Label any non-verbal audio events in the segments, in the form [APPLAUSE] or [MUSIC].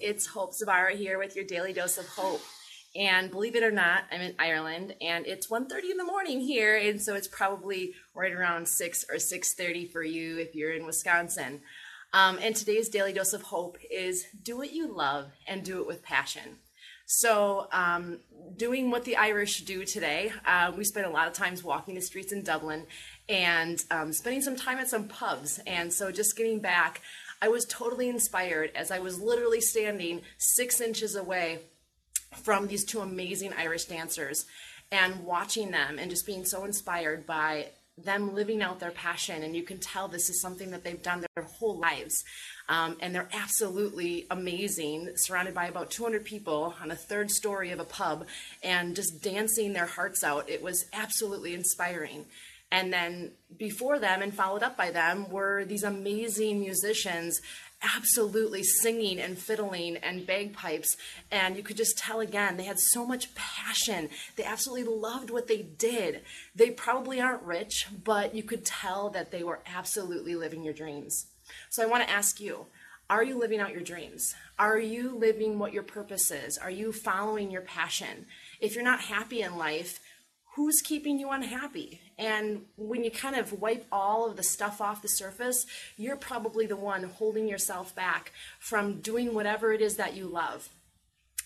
it's Hope Zabara here with your daily dose of hope. And believe it or not, I'm in Ireland and it's 1.30 in the morning here, and so it's probably right around 6 or 6.30 for you if you're in Wisconsin. Um, and today's daily dose of hope is do what you love and do it with passion. So, um, doing what the Irish do today, uh, we spent a lot of times walking the streets in Dublin and um, spending some time at some pubs. And so, just getting back, I was totally inspired as I was literally standing six inches away from these two amazing Irish dancers and watching them and just being so inspired by them living out their passion. And you can tell this is something that they've done their whole lives. Um, and they're absolutely amazing, surrounded by about 200 people on a third story of a pub and just dancing their hearts out. It was absolutely inspiring. And then before them and followed up by them were these amazing musicians absolutely singing and fiddling and bagpipes. And you could just tell again, they had so much passion. They absolutely loved what they did. They probably aren't rich, but you could tell that they were absolutely living your dreams. So I want to ask you, are you living out your dreams? Are you living what your purpose is? Are you following your passion? If you're not happy in life, who's keeping you unhappy? And when you kind of wipe all of the stuff off the surface, you're probably the one holding yourself back from doing whatever it is that you love.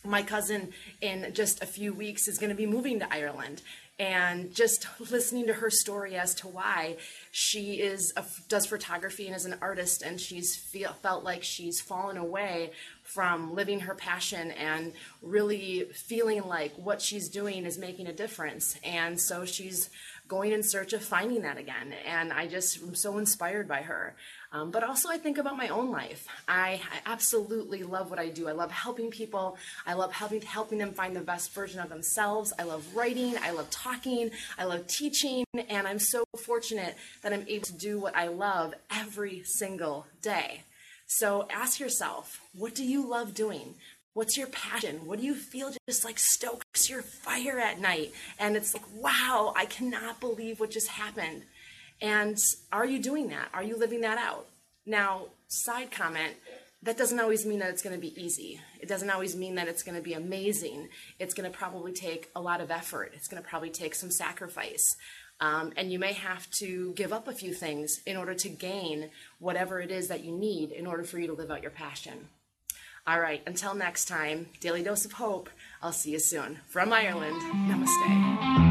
My cousin, in just a few weeks, is going to be moving to Ireland and just [LAUGHS] listening to her story as to why she is a, does photography and is an artist and she's feel, felt like she's fallen away from living her passion and really feeling like what she's doing is making a difference and so she's going in search of finding that again and i just am so inspired by her um, but also, I think about my own life. I, I, absolutely love what I do. I love helping people. I love helping helping them find the best version of themselves. I love writing. I love talking. I love teaching, and I'm so fortunate that I'm able to do what I love every single day. So ask yourself, what do you love doing? What's your passion? What do you feel just like stokes your fire at night? And it's like, wow, I cannot believe what just happened. And are you doing that? Are you living that out? Now, side comment, that doesn't always mean that it's going to be easy. It doesn't always mean that it's going to be amazing. It's going to probably take a lot of effort. It's going to probably take some sacrifice. Um, and you may have to give up a few things in order to gain whatever it is that you need in order for you to live out your passion. All right, until next time, Daily Dose of Hope. I'll see you soon. From Ireland, namaste.